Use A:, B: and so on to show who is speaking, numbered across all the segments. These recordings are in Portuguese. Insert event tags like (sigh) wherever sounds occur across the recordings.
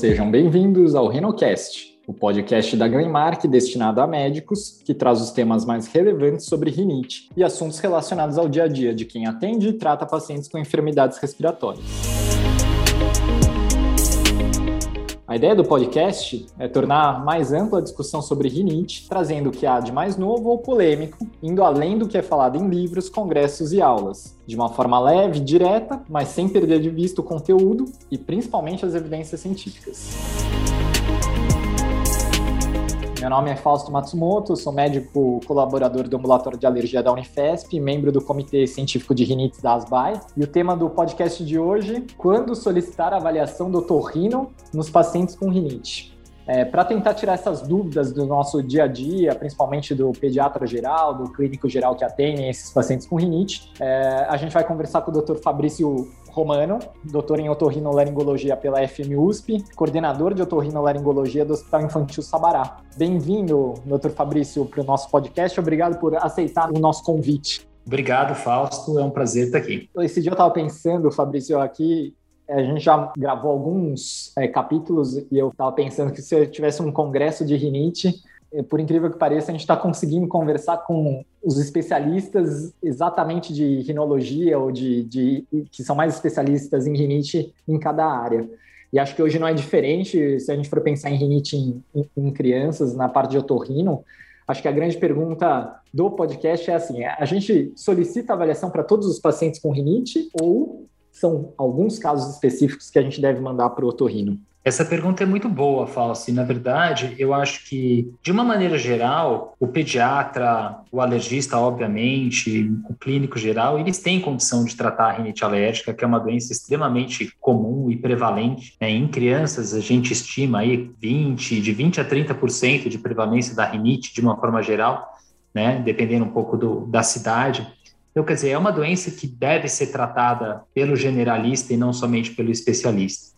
A: Sejam bem-vindos ao RenoCast, o podcast da Glenmark destinado a médicos que traz os temas mais relevantes sobre rinite e assuntos relacionados ao dia a dia de quem atende e trata pacientes com enfermidades respiratórias. A ideia do podcast é tornar mais ampla a discussão sobre rinite, trazendo o que há de mais novo ou polêmico, indo além do que é falado em livros, congressos e aulas, de uma forma leve, direta, mas sem perder de vista o conteúdo e principalmente as evidências científicas. Meu nome é Fausto Matsumoto, sou médico colaborador do Ambulatório de Alergia da Unifesp, membro do Comitê Científico de Rinites da ASBAI. E o tema do podcast de hoje, quando solicitar a avaliação do torrino nos pacientes com rinite. É, Para tentar tirar essas dúvidas do nosso dia a dia, principalmente do pediatra geral, do clínico geral que atende esses pacientes com rinite, é, a gente vai conversar com o Dr. Fabrício Romano, doutor em otorrinolaringologia pela FMUSP, coordenador de otorrinolaringologia do Hospital Infantil Sabará. Bem-vindo, doutor Fabrício, para o nosso podcast. Obrigado por aceitar o nosso convite.
B: Obrigado, Fausto. É um prazer estar aqui.
A: Esse dia eu estava pensando, Fabrício, aqui a gente já gravou alguns é, capítulos e eu estava pensando que se eu tivesse um congresso de rinite, por incrível que pareça, a gente está conseguindo conversar com os especialistas exatamente de rinologia ou de, de, que são mais especialistas em rinite em cada área. E acho que hoje não é diferente se a gente for pensar em rinite em, em, em crianças, na parte de otorrino. Acho que a grande pergunta do podcast é assim: a gente solicita avaliação para todos os pacientes com rinite ou são alguns casos específicos que a gente deve mandar para o otorrino?
B: Essa pergunta é muito boa, Fausto. E, na verdade, eu acho que, de uma maneira geral, o pediatra, o alergista, obviamente, o clínico geral, eles têm condição de tratar a rinite alérgica, que é uma doença extremamente comum e prevalente. Né? Em crianças, a gente estima aí 20, de 20 a 30% de prevalência da rinite, de uma forma geral, né? dependendo um pouco do, da cidade. Então, quer dizer, é uma doença que deve ser tratada pelo generalista e não somente pelo especialista.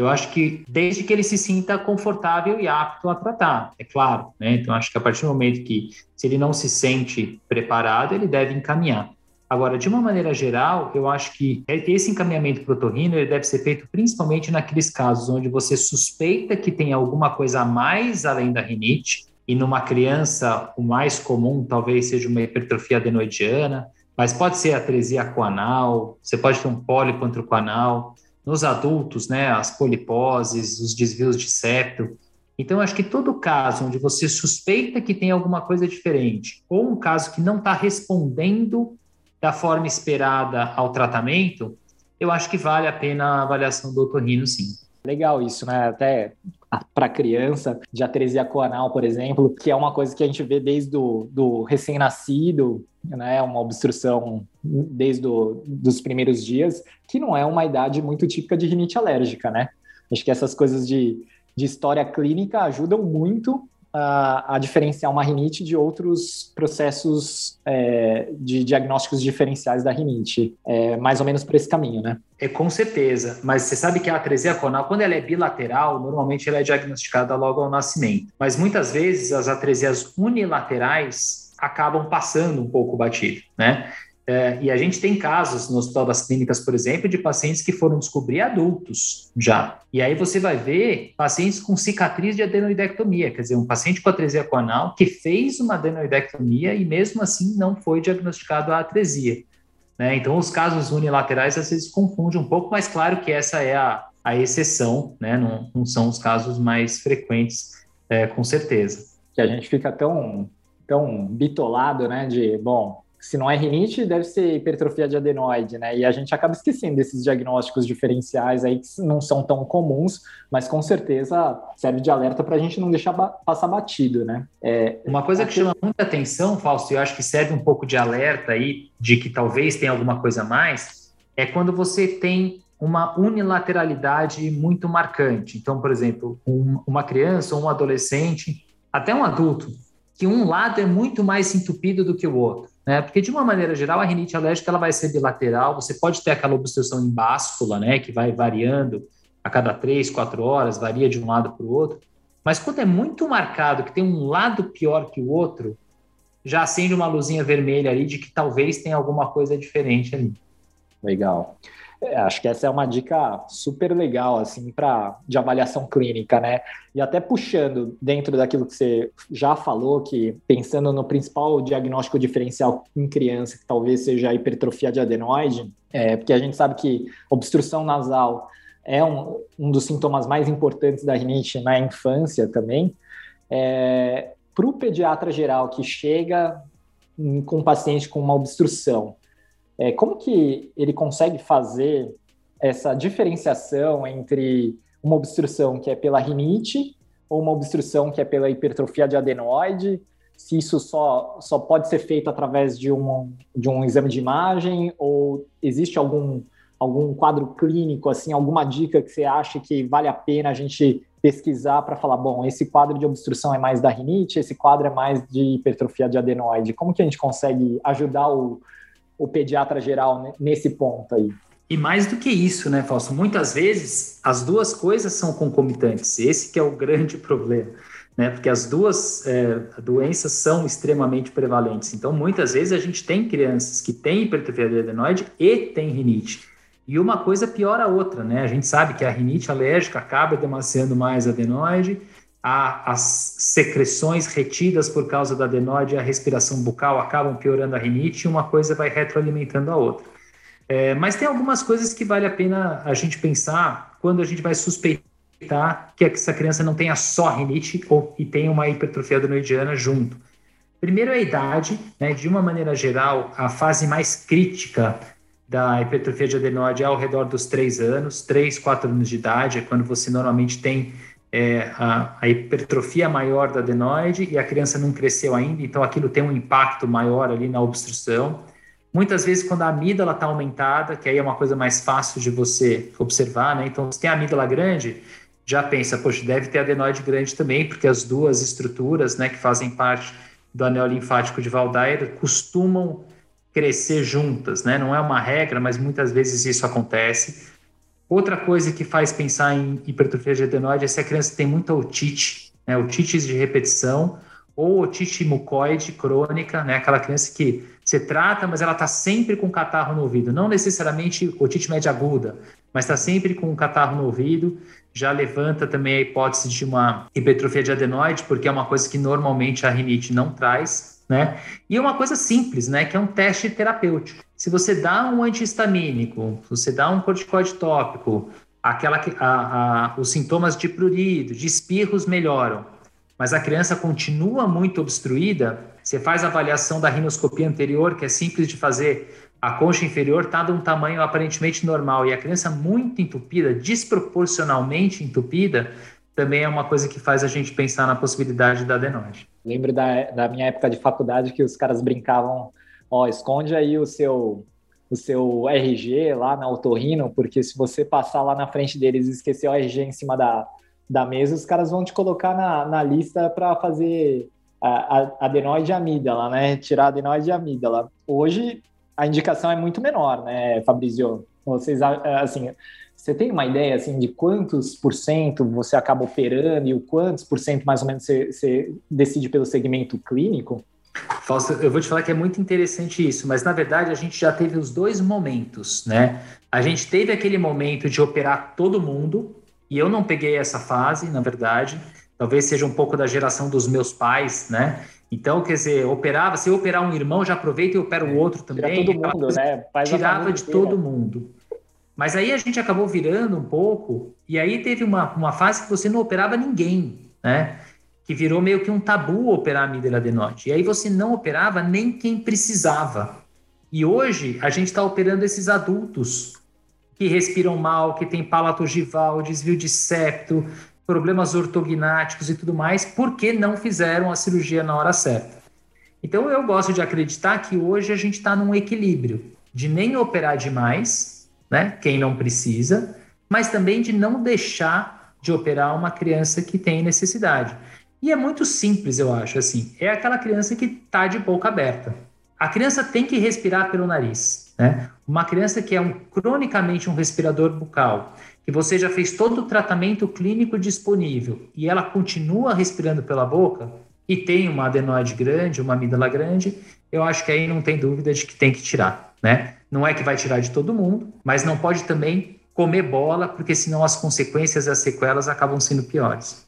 B: Eu acho que desde que ele se sinta confortável e apto a tratar, é claro. Né? Então, acho que a partir do momento que, se ele não se sente preparado, ele deve encaminhar. Agora, de uma maneira geral, eu acho que esse encaminhamento para o torrino ele deve ser feito principalmente naqueles casos onde você suspeita que tem alguma coisa a mais além da rinite, e numa criança, o mais comum talvez seja uma hipertrofia adenoidiana, mas pode ser atresia coanal, você pode ter um pólipo antrocoanal, nos adultos, né, as poliposes, os desvios de septo. Então, acho que todo caso onde você suspeita que tem alguma coisa diferente, ou um caso que não está respondendo da forma esperada ao tratamento, eu acho que vale a pena a avaliação do otorrino, sim.
A: Legal isso, né? Até para criança, de atresia coanal, por exemplo, que é uma coisa que a gente vê desde do, do recém-nascido, né? Uma obstrução desde do, dos primeiros dias, que não é uma idade muito típica de rinite alérgica, né? Acho que essas coisas de, de história clínica ajudam muito a, a, diferenciar uma rinite de outros processos é, de diagnósticos diferenciais da rinite. É mais ou menos por esse caminho, né?
B: É, com certeza. Mas você sabe que a atresia conal, quando ela é bilateral, normalmente ela é diagnosticada logo ao nascimento. Mas muitas vezes as atresias unilaterais acabam passando um pouco batido, né? É, e a gente tem casos no Hospital das Clínicas, por exemplo, de pacientes que foram descobrir adultos já. E aí você vai ver pacientes com cicatriz de adenoidectomia, quer dizer, um paciente com atresia coanal que fez uma adenoidectomia e mesmo assim não foi diagnosticado a atresia. Né? Então, os casos unilaterais às vezes confundem um pouco, mas claro que essa é a, a exceção, né? não, não são os casos mais frequentes, é, com certeza.
A: Que a gente fica tão, tão bitolado, né, de, bom, se não é rinite, deve ser hipertrofia de adenoide, né? E a gente acaba esquecendo desses diagnósticos diferenciais aí que não são tão comuns, mas com certeza serve de alerta para a gente não deixar ba passar batido, né?
B: É, Uma coisa que chama muita atenção, Fausto, e eu acho que serve um pouco de alerta aí, de que talvez tenha alguma coisa a mais, é quando você tem uma unilateralidade muito marcante. Então, por exemplo, um, uma criança ou um adolescente, até um adulto, que um lado é muito mais entupido do que o outro. Né? Porque, de uma maneira geral, a rinite alérgica ela vai ser bilateral, você pode ter aquela obstrução em báscula, né, que vai variando a cada três, quatro horas, varia de um lado para o outro. Mas quando é muito marcado, que tem um lado pior que o outro, já acende uma luzinha vermelha ali de que talvez tenha alguma coisa diferente ali.
A: Legal. É, acho que essa é uma dica super legal, assim, para de avaliação clínica, né? E até puxando dentro daquilo que você já falou, que pensando no principal diagnóstico diferencial em criança, que talvez seja a hipertrofia de adenoide, é, porque a gente sabe que obstrução nasal é um, um dos sintomas mais importantes da rinite na infância também. É, para o pediatra geral que chega com um paciente com uma obstrução, é, como que ele consegue fazer essa diferenciação entre uma obstrução que é pela rinite ou uma obstrução que é pela hipertrofia de adenoide? Se isso só, só pode ser feito através de um, de um exame de imagem ou existe algum, algum quadro clínico, assim, alguma dica que você acha que vale a pena a gente pesquisar para falar, bom, esse quadro de obstrução é mais da rinite, esse quadro é mais de hipertrofia de adenoide. Como que a gente consegue ajudar o, o pediatra geral nesse ponto aí.
B: E mais do que isso, né, Fausto? Muitas vezes as duas coisas são concomitantes. Esse que é o grande (laughs) problema, né? Porque as duas é, doenças são extremamente prevalentes. Então, muitas vezes a gente tem crianças que têm hipertrofia de adenoide e têm rinite. E uma coisa piora a outra, né? A gente sabe que a rinite alérgica acaba demasiando mais adenoide a, as secreções retidas por causa da adenoide e a respiração bucal acabam piorando a rinite e uma coisa vai retroalimentando a outra. É, mas tem algumas coisas que vale a pena a gente pensar quando a gente vai suspeitar que essa criança não tenha só rinite ou e tenha uma hipertrofia adenoidiana junto. Primeiro é a idade, né? de uma maneira geral, a fase mais crítica da hipertrofia de adenoide é ao redor dos 3 anos, 3, 4 anos de idade, é quando você normalmente tem é, a, a, hipertrofia maior da adenoide e a criança não cresceu ainda, então aquilo tem um impacto maior ali na obstrução. Muitas vezes, quando a amígdala está aumentada, que aí é uma coisa mais fácil de você observar, né? Então, se tem a amígdala grande, já pensa, poxa, deve ter adenoide grande também, porque as duas estruturas, né, que fazem parte do anel linfático de Valdair costumam crescer juntas, né? Não é uma regra, mas muitas vezes isso acontece. Outra coisa que faz pensar em hipertrofia de adenoide é se a criança tem muita otite, né, otites de repetição, ou otite mucoide crônica, né, aquela criança que você trata, mas ela está sempre com catarro no ouvido. Não necessariamente otite média aguda, mas está sempre com catarro no ouvido. Já levanta também a hipótese de uma hipertrofia de adenoide, porque é uma coisa que normalmente a rinite não traz né? E uma coisa simples, né, que é um teste terapêutico. Se você dá um antihistamínico, se você dá um corticoide tópico, aquela a, a, os sintomas de prurido, de espirros melhoram, mas a criança continua muito obstruída, você faz a avaliação da rinoscopia anterior, que é simples de fazer, a concha inferior está de um tamanho aparentemente normal e a criança muito entupida, desproporcionalmente entupida, também é uma coisa que faz a gente pensar na possibilidade da adenoide.
A: Lembro da, da minha época de faculdade que os caras brincavam, ó, esconde aí o seu o seu RG lá na Otorrino, porque se você passar lá na frente deles e esquecer o RG em cima da, da mesa, os caras vão te colocar na, na lista para fazer a, a adenoide amígdala, né? Tirar a adenoide amígdala. Hoje a indicação é muito menor, né, Fabrizio? Vocês, assim, você tem uma ideia assim de quantos por cento você acaba operando e o quantos por cento mais ou menos você, você decide pelo segmento clínico?
B: Fausto, eu vou te falar que é muito interessante isso, mas na verdade a gente já teve os dois momentos, né? A gente teve aquele momento de operar todo mundo, e eu não peguei essa fase, na verdade, talvez seja um pouco da geração dos meus pais, né? Então, quer dizer, operava, se eu operar um irmão, já aproveita e opera o outro também.
A: Tira todo mundo, né?
B: Faz tirava de todo mundo. Mas aí a gente acabou virando um pouco, e aí teve uma, uma fase que você não operava ninguém, né? Que virou meio que um tabu operar a amígdala adenoide. E aí você não operava nem quem precisava. E hoje a gente está operando esses adultos que respiram mal, que tem palato ogival, desvio de septo, problemas ortognáticos e tudo mais, porque não fizeram a cirurgia na hora certa. Então eu gosto de acreditar que hoje a gente está num equilíbrio de nem operar demais né? Quem não precisa, mas também de não deixar de operar uma criança que tem necessidade. E é muito simples, eu acho, assim. É aquela criança que está de boca aberta. A criança tem que respirar pelo nariz, né? Uma criança que é um, cronicamente um respirador bucal, que você já fez todo o tratamento clínico disponível e ela continua respirando pela boca e tem uma adenoide grande, uma amígdala grande, eu acho que aí não tem dúvida de que tem que tirar. né? Não é que vai tirar de todo mundo, mas não pode também comer bola, porque senão as consequências e as sequelas acabam sendo piores.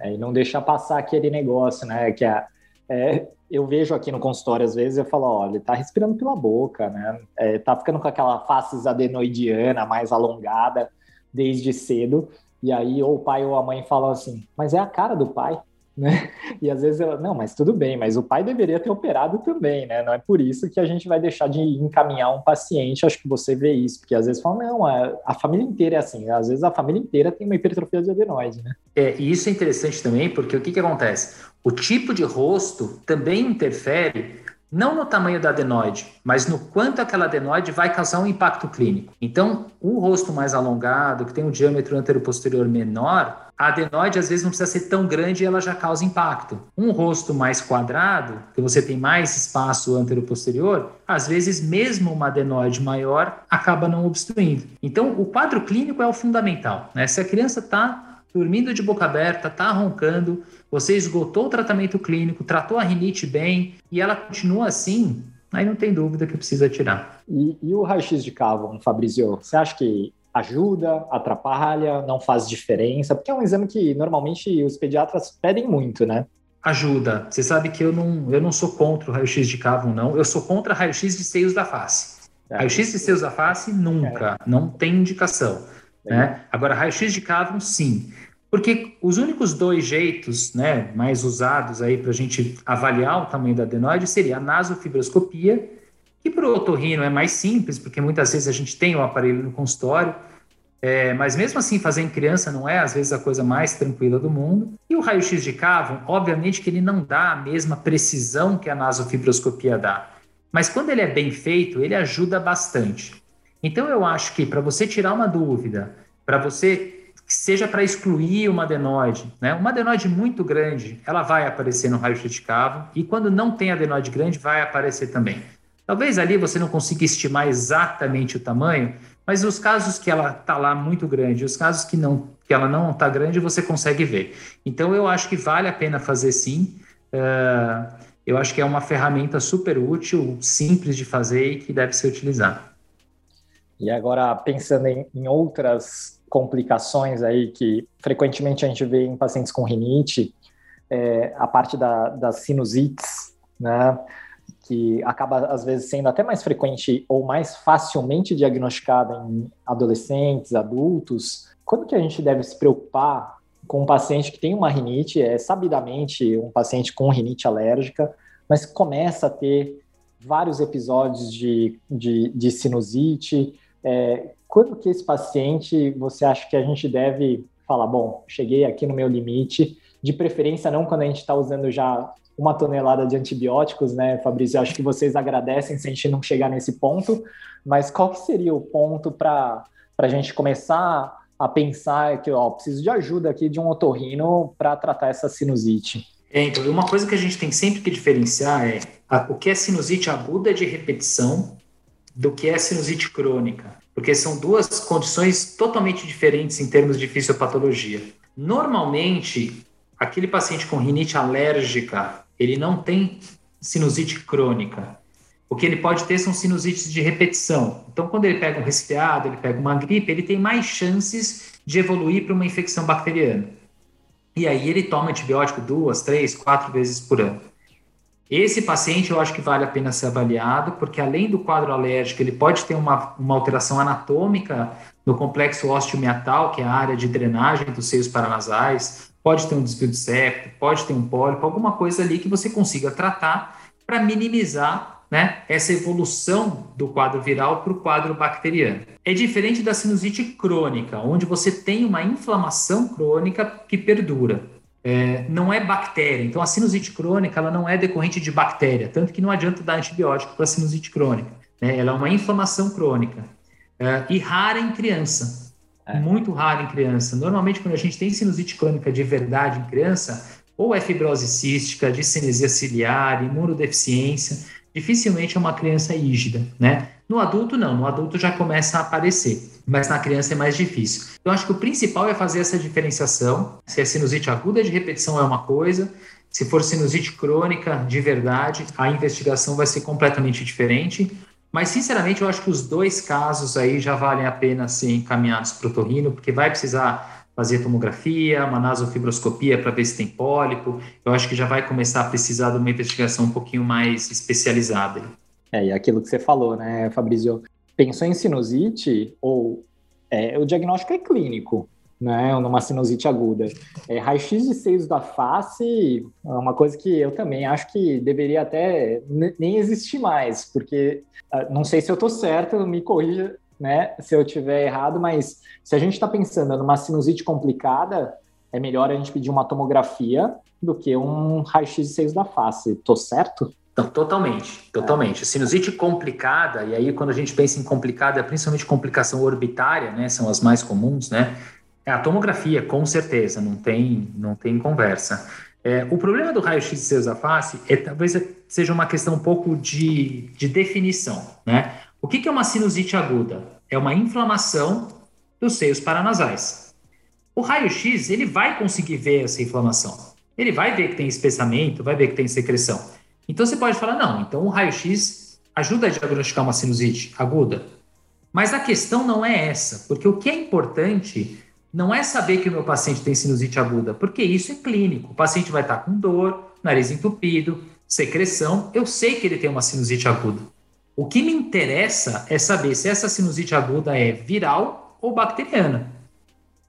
A: É, e não deixar passar aquele negócio, né? Que a, é, eu vejo aqui no consultório, às vezes, eu falo, olha, ele tá respirando pela boca, né? É, tá ficando com aquela face adenoidiana mais alongada desde cedo. E aí, ou o pai ou a mãe falam assim, mas é a cara do pai né? E às vezes ela, não, mas tudo bem, mas o pai deveria ter operado também, né? Não é por isso que a gente vai deixar de encaminhar um paciente. Acho que você vê isso, porque às vezes fala, não, a, a família inteira é assim. Às vezes a família inteira tem uma hipertrofia de adenoide, né?
B: É, e isso é interessante também, porque o que, que acontece? O tipo de rosto também interfere não no tamanho da adenoide, mas no quanto aquela adenoide vai causar um impacto clínico. Então, o rosto mais alongado, que tem um diâmetro anteroposterior menor, a adenoide às vezes não precisa ser tão grande e ela já causa impacto. Um rosto mais quadrado, que você tem mais espaço anteroposterior, às vezes mesmo uma adenoide maior acaba não obstruindo. Então, o quadro clínico é o fundamental. Né? Se a criança está dormindo de boca aberta, está roncando, você esgotou o tratamento clínico, tratou a rinite bem e ela continua assim, aí não tem dúvida que precisa tirar.
A: E, e o raio-x de cavo, Fabrizio, você acha que ajuda, atrapalha, não faz diferença? Porque é um exame que normalmente os pediatras pedem muito, né?
B: Ajuda. Você sabe que eu não, eu não sou contra o raio-x de cavo, não. Eu sou contra raio-x de seios da face. É. Raio-x de seios da face, nunca. É. Não tem indicação. Né? Agora, raio-x de cávum, sim. Porque os únicos dois jeitos né, mais usados aí para a gente avaliar o tamanho da adenoide seria a nasofibroscopia, que para o otorrino é mais simples, porque muitas vezes a gente tem o aparelho no consultório, é, mas mesmo assim fazer em criança não é às vezes a coisa mais tranquila do mundo. E o raio-x de cávum, obviamente que ele não dá a mesma precisão que a nasofibroscopia dá, mas quando ele é bem feito, ele ajuda bastante. Então, eu acho que para você tirar uma dúvida, para você seja para excluir uma adenoide, né? Uma adenoide muito grande, ela vai aparecer no raio-x de cavo e quando não tem adenoide grande, vai aparecer também. Talvez ali você não consiga estimar exatamente o tamanho, mas os casos que ela está lá muito grande, os casos que não que ela não está grande, você consegue ver. Então eu acho que vale a pena fazer sim. Uh, eu acho que é uma ferramenta super útil, simples de fazer e que deve ser utilizada.
A: E agora, pensando em, em outras complicações aí que frequentemente a gente vê em pacientes com rinite, é, a parte da, das sinusites, né, que acaba às vezes sendo até mais frequente ou mais facilmente diagnosticada em adolescentes, adultos. Quando que a gente deve se preocupar com um paciente que tem uma rinite, é sabidamente um paciente com rinite alérgica, mas começa a ter vários episódios de, de, de sinusite, é, quando que esse paciente você acha que a gente deve falar, bom, cheguei aqui no meu limite, de preferência não quando a gente está usando já uma tonelada de antibióticos, né, Fabrício? Eu acho que vocês agradecem se a gente não chegar nesse ponto, mas qual que seria o ponto para a gente começar a pensar que, ó, preciso de ajuda aqui de um otorrino para tratar essa sinusite?
B: É, então, uma coisa que a gente tem sempre que diferenciar é a, o que é sinusite aguda de repetição do que é sinusite crônica, porque são duas condições totalmente diferentes em termos de fisiopatologia. Normalmente, aquele paciente com rinite alérgica, ele não tem sinusite crônica. O que ele pode ter são sinusites de repetição. Então, quando ele pega um resfriado, ele pega uma gripe, ele tem mais chances de evoluir para uma infecção bacteriana. E aí ele toma antibiótico duas, três, quatro vezes por ano. Esse paciente eu acho que vale a pena ser avaliado, porque além do quadro alérgico, ele pode ter uma, uma alteração anatômica no complexo osteomiatal, que é a área de drenagem dos seios paranasais, pode ter um desvio de septo, pode ter um pólipo, alguma coisa ali que você consiga tratar para minimizar né, essa evolução do quadro viral para o quadro bacteriano. É diferente da sinusite crônica, onde você tem uma inflamação crônica que perdura é, não é bactéria. Então, a sinusite crônica ela não é decorrente de bactéria, tanto que não adianta dar antibiótico para sinusite crônica. Né? Ela é uma inflamação crônica é, e rara em criança. É. Muito rara em criança. Normalmente, quando a gente tem sinusite crônica de verdade em criança, ou é fibrose cística, discinesia ciliar, imunodeficiência, dificilmente é uma criança ígida, né? No adulto, não. No adulto já começa a aparecer, mas na criança é mais difícil. Então, acho que o principal é fazer essa diferenciação. Se é sinusite aguda de repetição é uma coisa, se for sinusite crônica de verdade, a investigação vai ser completamente diferente. Mas, sinceramente, eu acho que os dois casos aí já valem a pena ser encaminhados para o torrino, porque vai precisar fazer tomografia, uma nasofibroscopia para ver se tem pólipo. Eu acho que já vai começar a precisar de uma investigação um pouquinho mais especializada.
A: É, e aquilo que você falou, né, Fabrício? Pensou em sinusite ou é, o diagnóstico é clínico, né, numa sinusite aguda. É, Raio-x de seios da face é uma coisa que eu também acho que deveria até nem existir mais, porque ah, não sei se eu estou certo, me corrija né, se eu tiver errado, mas se a gente está pensando numa sinusite complicada, é melhor a gente pedir uma tomografia do que um raio-x de seios da face. Tô certo?
B: Então, totalmente, totalmente. É. Sinusite complicada, e aí quando a gente pensa em complicada, é principalmente complicação orbitária, né, são as mais comuns, né, é a tomografia, com certeza, não tem, não tem conversa. É, o problema do raio-x de da face é talvez seja uma questão um pouco de, de definição, né? O que, que é uma sinusite aguda? É uma inflamação dos seios paranasais. O raio-x ele vai conseguir ver essa inflamação. Ele vai ver que tem espessamento, vai ver que tem secreção. Então você pode falar, não, então o raio-x ajuda a diagnosticar uma sinusite aguda. Mas a questão não é essa, porque o que é importante não é saber que o meu paciente tem sinusite aguda, porque isso é clínico. O paciente vai estar com dor, nariz entupido, secreção. Eu sei que ele tem uma sinusite aguda. O que me interessa é saber se essa sinusite aguda é viral ou bacteriana.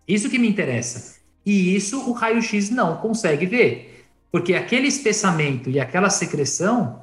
B: Isso que me interessa. E isso o raio-x não consegue ver, porque aquele espessamento e aquela secreção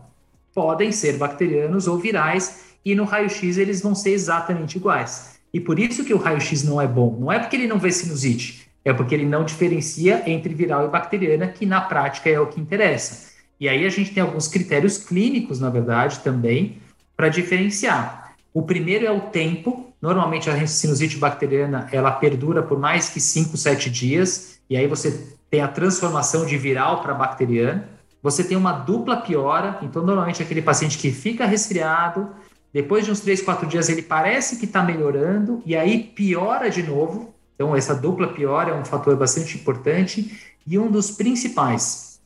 B: podem ser bacterianos ou virais e no raio-x eles vão ser exatamente iguais. E por isso que o raio-x não é bom. Não é porque ele não vê sinusite, é porque ele não diferencia entre viral e bacteriana, que na prática é o que interessa. E aí a gente tem alguns critérios clínicos, na verdade, também, para diferenciar. O primeiro é o tempo. Normalmente a sinusite bacteriana ela perdura por mais que 5, 7 dias, e aí você tem a transformação de viral para bacteriana. Você tem uma dupla piora, então normalmente aquele paciente que fica resfriado, depois de uns 3, 4 dias ele parece que está melhorando, e aí piora de novo. Então essa dupla piora é um fator bastante importante e um dos principais.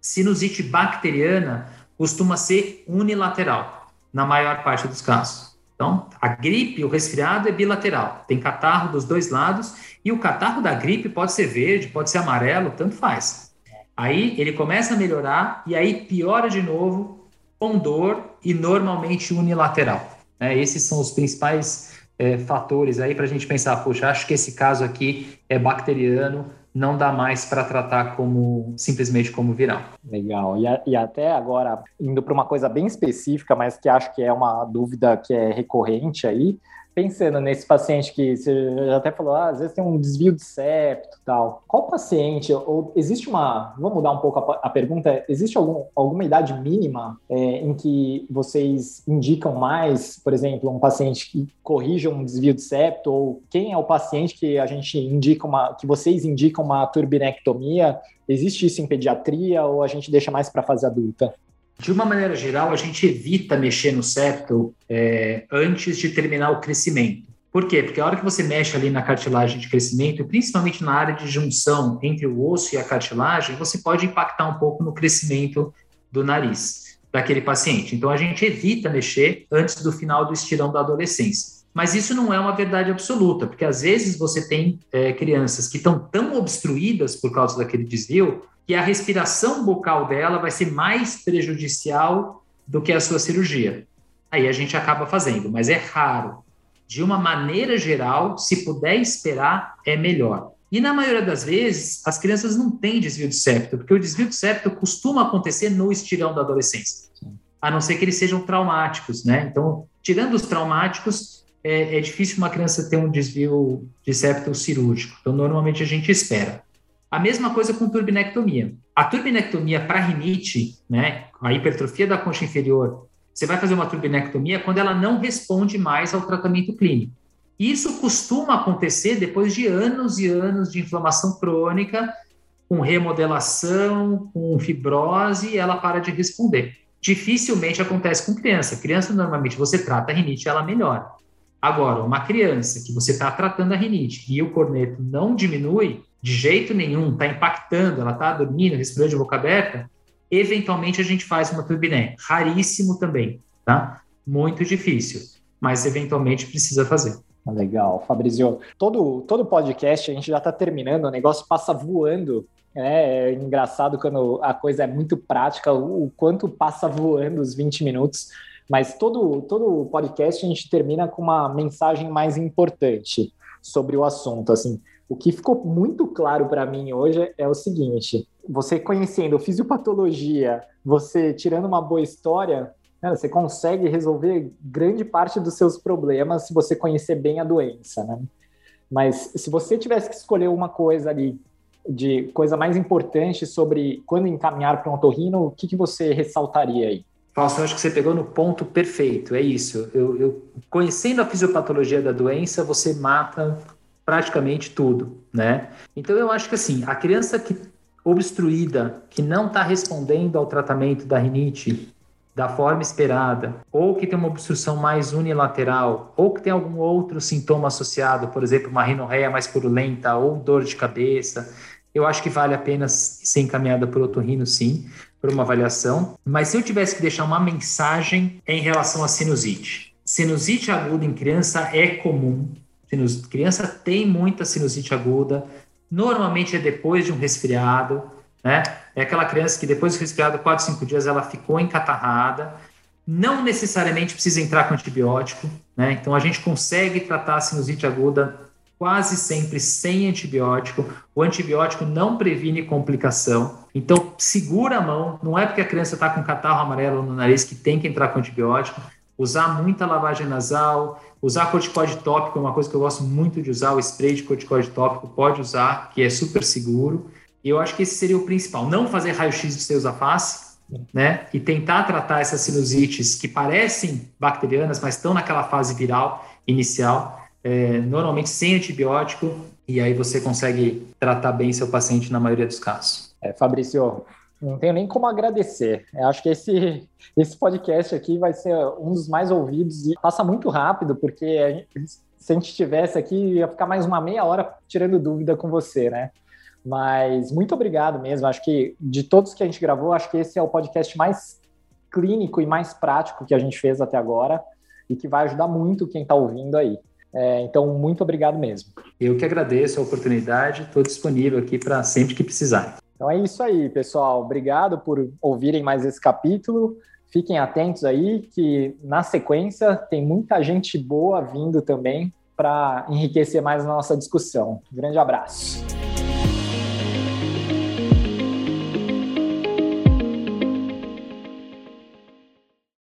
B: Sinusite bacteriana costuma ser unilateral na maior parte dos casos. Então, a gripe, o resfriado é bilateral, tem catarro dos dois lados, e o catarro da gripe pode ser verde, pode ser amarelo, tanto faz. Aí ele começa a melhorar e aí piora de novo com dor e normalmente unilateral. Né? Esses são os principais é, fatores aí para a gente pensar, poxa, acho que esse caso aqui é bacteriano, não dá mais para tratar como simplesmente como viral.
A: Legal. E, a, e até agora, indo para uma coisa bem específica, mas que acho que é uma dúvida que é recorrente aí, pensando nesse paciente que você já até falou, ah, às vezes tem um desvio de septo tal. Qual paciente, ou existe uma, vamos mudar um pouco a, a pergunta, existe algum, alguma idade mínima é, em que vocês indicam mais, por exemplo, um paciente que corrija um desvio de septo, ou quem é o paciente que a gente indica uma, que vocês indicam uma turbinectomia? Existe isso em pediatria ou a gente deixa mais para fase adulta?
B: De uma maneira geral, a gente evita mexer no septo é, antes de terminar o crescimento. Por quê? Porque a hora que você mexe ali na cartilagem de crescimento, principalmente na área de junção entre o osso e a cartilagem, você pode impactar um pouco no crescimento do nariz daquele paciente. Então, a gente evita mexer antes do final do estirão da adolescência. Mas isso não é uma verdade absoluta, porque às vezes você tem é, crianças que estão tão obstruídas por causa daquele desvio que a respiração bucal dela vai ser mais prejudicial do que a sua cirurgia. Aí a gente acaba fazendo, mas é raro. De uma maneira geral, se puder esperar, é melhor. E na maioria das vezes, as crianças não têm desvio de septo, porque o desvio de septo costuma acontecer no estirão da adolescência, a não ser que eles sejam traumáticos, né? Então, tirando os traumáticos, é, é difícil uma criança ter um desvio de septo cirúrgico. Então, normalmente a gente espera. A mesma coisa com turbinectomia. A turbinectomia para rinite, né, a hipertrofia da concha inferior, você vai fazer uma turbinectomia quando ela não responde mais ao tratamento clínico. Isso costuma acontecer depois de anos e anos de inflamação crônica, com remodelação, com fibrose, e ela para de responder. Dificilmente acontece com criança. Criança, normalmente, você trata a rinite, ela melhora. Agora, uma criança que você está tratando a rinite e o corneto não diminui, de jeito nenhum, está impactando, ela está dormindo, respirando de boca aberta, eventualmente a gente faz uma turbiné. Raríssimo também, tá? muito difícil, mas eventualmente precisa fazer.
A: Legal, Fabrizio. Todo, todo podcast a gente já está terminando, o negócio passa voando. Né? É engraçado quando a coisa é muito prática, o quanto passa voando os 20 minutos. Mas todo, todo podcast a gente termina com uma mensagem mais importante sobre o assunto. Assim, o que ficou muito claro para mim hoje é o seguinte: você conhecendo fisiopatologia, você tirando uma boa história, né, você consegue resolver grande parte dos seus problemas se você conhecer bem a doença, né? Mas se você tivesse que escolher uma coisa ali de coisa mais importante sobre quando encaminhar para um otorrino, o que, que você ressaltaria aí?
B: Eu acho que você pegou no ponto perfeito, é isso. Eu, eu, conhecendo a fisiopatologia da doença, você mata praticamente tudo, né? Então eu acho que assim, a criança que obstruída, que não está respondendo ao tratamento da rinite da forma esperada, ou que tem uma obstrução mais unilateral, ou que tem algum outro sintoma associado, por exemplo, uma rinorreia mais purulenta ou dor de cabeça, eu acho que vale a pena ser encaminhada por otorrino, sim, por uma avaliação. Mas se eu tivesse que deixar uma mensagem em relação à sinusite, sinusite aguda em criança é comum. Sinus... Criança tem muita sinusite aguda, normalmente é depois de um resfriado, né? É aquela criança que depois do resfriado, 4, 5 dias, ela ficou encatarrada. Não necessariamente precisa entrar com antibiótico, né? Então a gente consegue tratar a sinusite aguda quase sempre sem antibiótico. O antibiótico não previne complicação. Então, segura a mão. Não é porque a criança está com catarro amarelo no nariz que tem que entrar com antibiótico. Usar muita lavagem nasal, usar corticoide tópico é uma coisa que eu gosto muito de usar. O spray de corticoide tópico pode usar, que é super seguro. E eu acho que esse seria o principal. Não fazer raio-x de seus a face, né? E tentar tratar essas sinusites que parecem bacterianas, mas estão naquela fase viral inicial, é, normalmente sem antibiótico, e aí você consegue tratar bem seu paciente na maioria dos casos.
A: É, Fabrício, não tenho nem como agradecer. Eu acho que esse, (laughs) esse podcast aqui vai ser um dos mais ouvidos e passa muito rápido, porque se a gente estivesse aqui, ia ficar mais uma meia hora tirando dúvida com você, né? Mas muito obrigado mesmo. Acho que de todos que a gente gravou, acho que esse é o podcast mais clínico e mais prático que a gente fez até agora e que vai ajudar muito quem está ouvindo aí. É, então, muito obrigado mesmo.
B: Eu que agradeço a oportunidade, estou disponível aqui para sempre que precisar.
A: Então é isso aí, pessoal. Obrigado por ouvirem mais esse capítulo. Fiquem atentos aí, que na sequência tem muita gente boa vindo também para enriquecer mais a nossa discussão. Grande abraço.